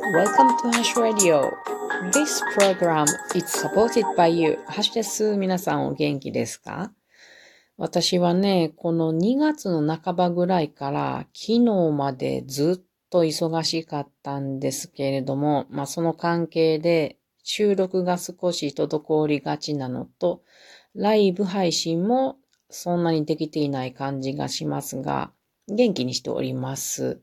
Welcome to Hash Radio. This program is supported by you. ハッシュです。皆さんお元気ですか？私はね、この2月の半ばぐらいから昨日までずっと忙しかったんですけれども、まあその関係で収録が少し滞りがちなのと、ライブ配信もそんなにできていない感じがしますが、元気にしております。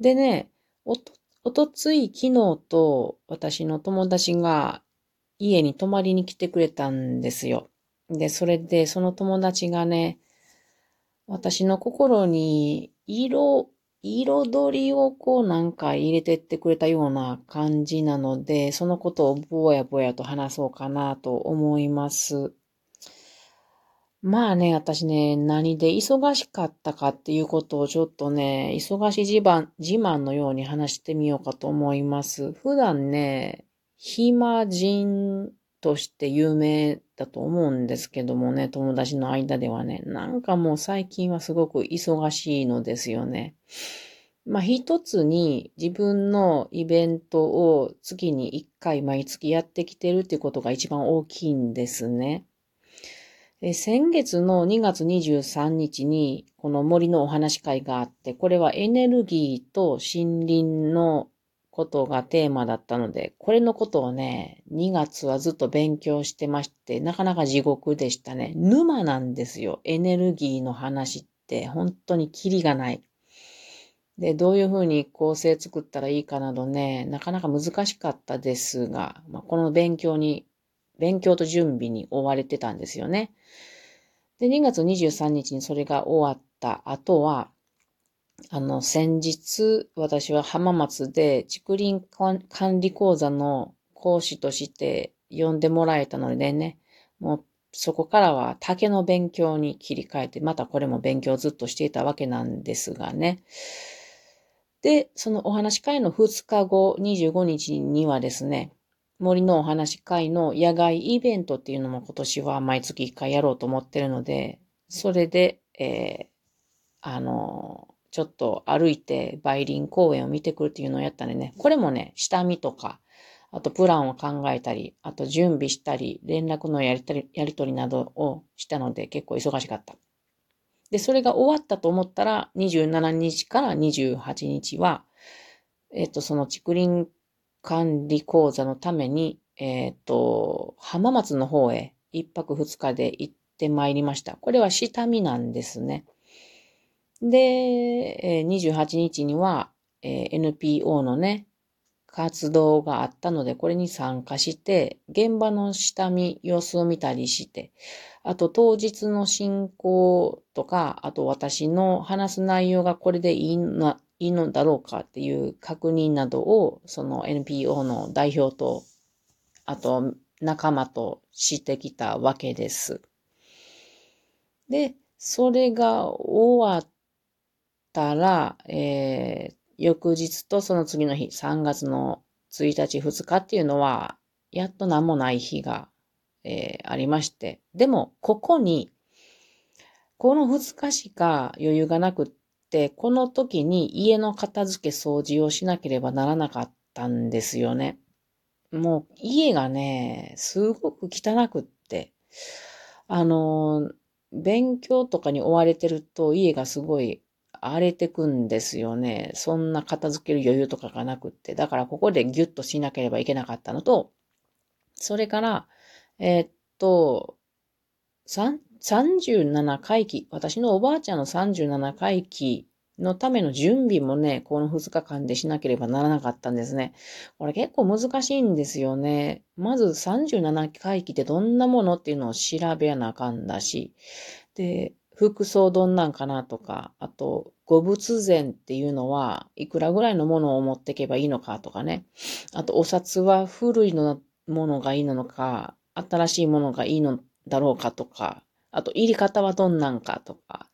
でね、おと、おとつい昨日と私の友達が家に泊まりに来てくれたんですよ。で、それでその友達がね、私の心に色、彩りをこうなんか入れてってくれたような感じなので、そのことをぼやぼやと話そうかなと思います。まあね、私ね、何で忙しかったかっていうことをちょっとね、忙し自慢、自慢のように話してみようかと思います。普段ね、暇人として有名だと思うんですけどもね、友達の間ではね、なんかもう最近はすごく忙しいのですよね。まあ一つに自分のイベントを月に一回毎月やってきてるっていうことが一番大きいんですね。先月の2月23日にこの森のお話会があって、これはエネルギーと森林のことがテーマだったので、これのことをね、2月はずっと勉強してまして、なかなか地獄でしたね。沼なんですよ。エネルギーの話って本当にキリがない。で、どういうふうに構成作ったらいいかなどね、なかなか難しかったですが、まあ、この勉強に勉強と準備に追われてたんですよね。で、2月23日にそれが終わった後は、あの、先日、私は浜松で竹林管理講座の講師として呼んでもらえたのでね、もうそこからは竹の勉強に切り替えて、またこれも勉強をずっとしていたわけなんですがね。で、そのお話会の2日後、25日にはですね、森のお話会の野外イベントっていうのも今年は毎月1回やろうと思ってるので、それで、えー、あの、ちょっと歩いて梅林公園を見てくるっていうのをやったんでね、これもね、下見とか、あとプランを考えたり、あと準備したり、連絡のやり取り、やり取りなどをしたので結構忙しかった。で、それが終わったと思ったら、27日から28日は、えっ、と、その竹林管理講座のために、えっ、ー、と、浜松の方へ一泊二日で行ってまいりました。これは下見なんですね。で、28日には、NPO のね、活動があったので、これに参加して、現場の下見、様子を見たりして、あと当日の進行とか、あと私の話す内容がこれでいいのいいのだろうかっていう確認などを、その NPO の代表と、あと仲間としてきたわけです。で、それが終わったら、えー、翌日とその次の日、3月の1日2日っていうのは、やっと何もない日が、えー、ありまして。でも、ここに、この2日しか余裕がなくっ、この時に家の片付け掃除をしなければならなかったんですよね。もう家がね、すごく汚くって、あの、勉強とかに追われてると家がすごい荒れてくんですよね。そんな片付ける余裕とかがなくって。だからここでギュッとしなければいけなかったのと、それから、えー、っと、37回忌、私のおばあちゃんの37回忌のための準備もね、この2日間でしなければならなかったんですね。これ結構難しいんですよね。まず37回忌ってどんなものっていうのを調べやなあかんだし、で、服装どんなんかなとか、あと、五仏前っていうのはいくらぐらいのものを持っていけばいいのかとかね。あと、お札は古いのものがいいのか、新しいものがいいのかだろうかとか、あと、入り方はどんなんかとか、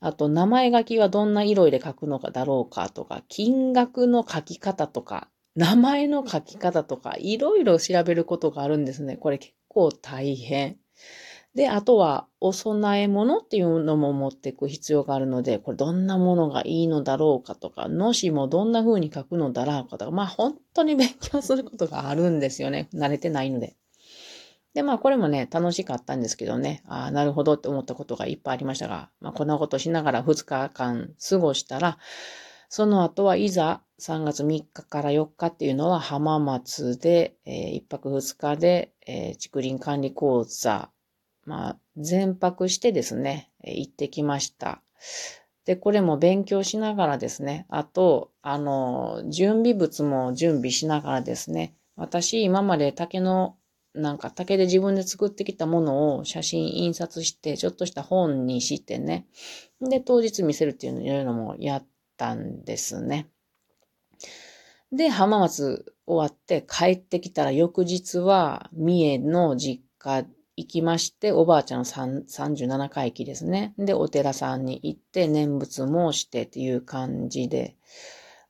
あと、名前書きはどんな色で書くのかだろうかとか、金額の書き方とか、名前の書き方とか、いろいろ調べることがあるんですね。これ結構大変。で、あとは、お供え物っていうのも持っていく必要があるので、これどんなものがいいのだろうかとか、のしもどんな風に書くのだろうかとか、まあ本当に勉強することがあるんですよね。慣れてないので。で、まあこれもね、楽しかったんですけどね、ああ、なるほどって思ったことがいっぱいありましたが、まあこんなことしながら2日間過ごしたら、その後はいざ3月3日から4日っていうのは浜松で、えー、1泊2日で、えー、竹林管理講座まあ、全泊してですね、行ってきました。で、これも勉強しながらですね、あと、あの、準備物も準備しながらですね、私、今まで竹の、なんか竹で自分で作ってきたものを写真印刷して、ちょっとした本にしてね、で、当日見せるっていうのもやったんですね。で、浜松終わって帰ってきたら翌日は三重の実家行きまして、おばあちゃんの37回忌ですね。で、お寺さんに行って念仏もしてっていう感じで。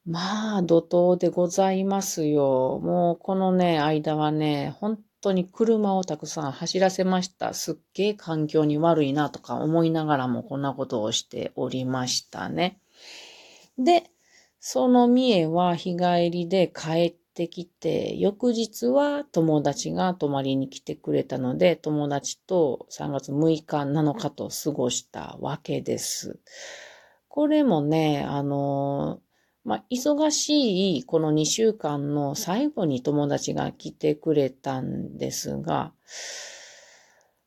まあ、怒涛でございますよ。もうこのね、間はね、本当に車をたくさん走らせました。すっげえ環境に悪いなとか思いながらもこんなことをしておりましたね。で、その三重は日帰りで帰ってきて、翌日は友達が泊まりに来てくれたので、友達と3月6日、7日と過ごしたわけです。これもね、あの、まあ、忙しいこの2週間の最後に友達が来てくれたんですが、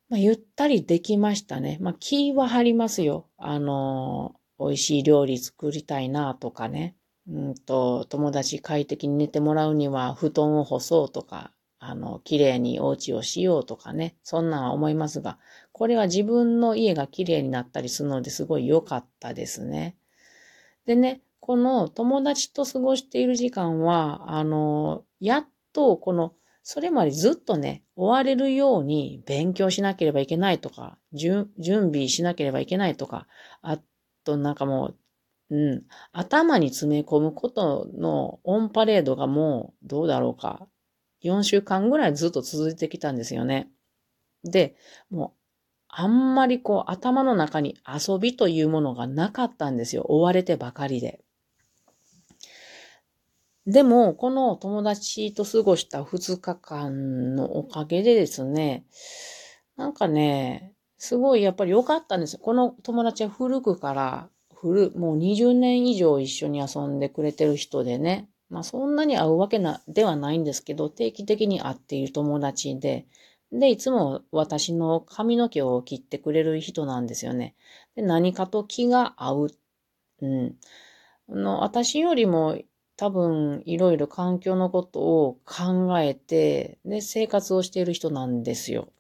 まあ、ゆったりできましたね。まあ、気は張りますよ。あの、美味しい料理作りたいなとかね。うんと、友達快適に寝てもらうには布団を干そうとか、あの、綺麗にお家をしようとかね、そんなんは思いますが、これは自分の家が綺麗になったりするのですごい良かったですね。でね、この友達と過ごしている時間は、あの、やっとこの、それまでずっとね、追われるように勉強しなければいけないとか、準備しなければいけないとか、あとなんかもううん。頭に詰め込むことのオンパレードがもうどうだろうか。4週間ぐらいずっと続いてきたんですよね。で、もうあんまりこう頭の中に遊びというものがなかったんですよ。追われてばかりで。でも、この友達と過ごした2日間のおかげでですね、なんかね、すごいやっぱり良かったんですよ。この友達は古くから古、もう20年以上一緒に遊んでくれてる人でね、まあそんなに会うわけな、ではないんですけど、定期的に会っている友達で、で、いつも私の髪の毛を切ってくれる人なんですよね。で、何かと気が合う。うん。あの、私よりも多分いろいろ環境のことを考えて、で、生活をしている人なんですよ。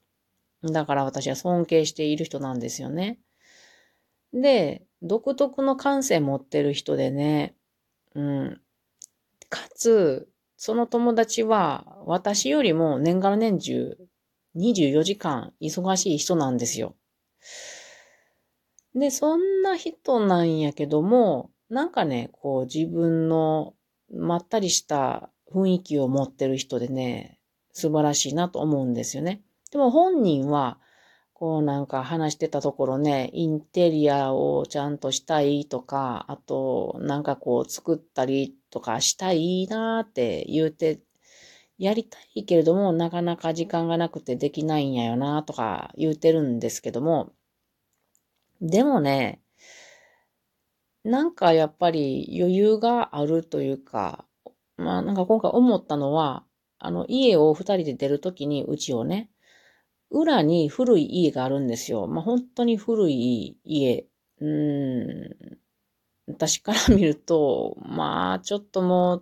だから私は尊敬している人なんですよね。で、独特の感性持ってる人でね、うん。かつ、その友達は私よりも年がら年中24時間忙しい人なんですよ。で、そんな人なんやけども、なんかね、こう自分のまったりした雰囲気を持ってる人でね、素晴らしいなと思うんですよね。でも本人はこうなんか話してたところね、インテリアをちゃんとしたいとか、あとなんかこう作ったりとかしたいなーって言うて、やりたいけれどもなかなか時間がなくてできないんやよなとか言うてるんですけども、でもね、なんかやっぱり余裕があるというか、まあなんか今回思ったのは、あの家を二人で出るときにうちをね、裏に古い家があるんですよ。まあ、本当に古い家。うん。私から見ると、まあ、ちょっとも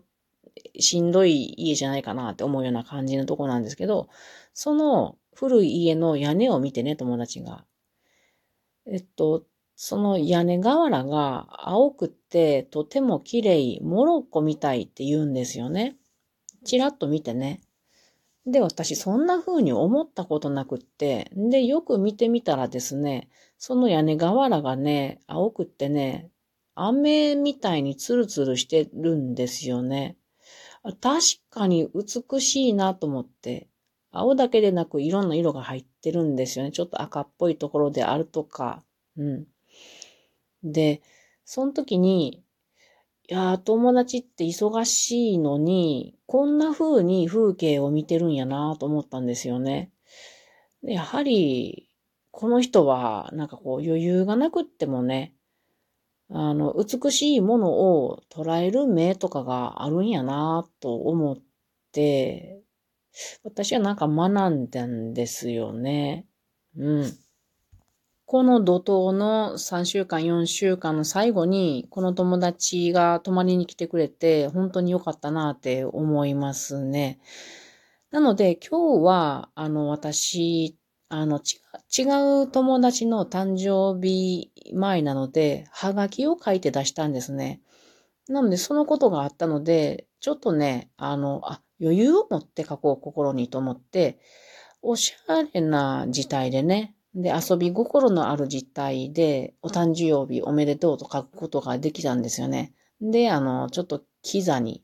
う、しんどい家じゃないかなって思うような感じのとこなんですけど、その古い家の屋根を見てね、友達が。えっと、その屋根瓦が青くてとても綺麗、モロッコみたいって言うんですよね。ちらっと見てね。で、私そんな風に思ったことなくって、で、よく見てみたらですね、その屋根瓦がね、青くってね、飴みたいにツルツルしてるんですよね。確かに美しいなと思って、青だけでなくいろんな色が入っってるんですよね。ちょっと赤っぽいところであるとか。うん。で、その時に、いや友達って忙しいのに、こんな風に風景を見てるんやなと思ったんですよね。やはり、この人は、なんかこう余裕がなくってもね、あの、美しいものを捉える目とかがあるんやなと思って、私はなんか学んだんですよね。うん。この怒涛の3週間、4週間の最後に、この友達が泊まりに来てくれて、本当に良かったなって思いますね。なので、今日は、あの、私、あの、違う友達の誕生日前なので、はがきを書いて出したんですね。なので、そのことがあったので、ちょっとね、あの、あ、余裕を持って書こう、心にと思って、おしゃれな字体でね、で、遊び心のある字体で、お誕生日おめでとうと書くことができたんですよね。で、あの、ちょっとキザに、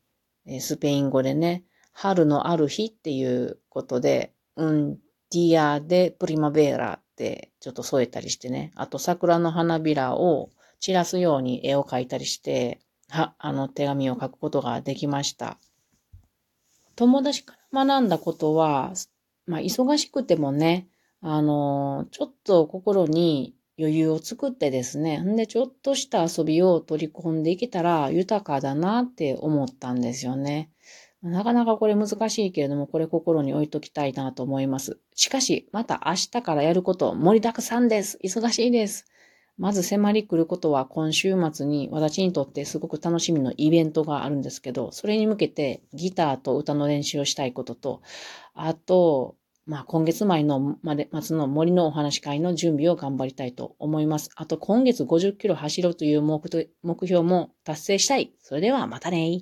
スペイン語でね、春のある日っていうことで、うん、 Día de primavera ってちょっと添えたりしてね。あと桜の花びらを散らすように絵を描いたりして、は、あの手紙を書くことができました。友達から学んだことは、まあ忙しくてもね、あの、ちょっと心に余裕を作ってですね、んでちょっとした遊びを取り込んでいけたら豊かだなって思ったんですよね。なかなかこれ難しいけれども、これ心に置いときたいなと思います。しかし、また明日からやること盛りだくさんです。忙しいです。まず迫り来ることは今週末に私にとってすごく楽しみのイベントがあるんですけど、それに向けてギターと歌の練習をしたいことと、あと、まあ、今月前のまで、末の森のお話会の準備を頑張りたいと思います。あと、今月50キロ走ろうという目標も達成したい。それではまたね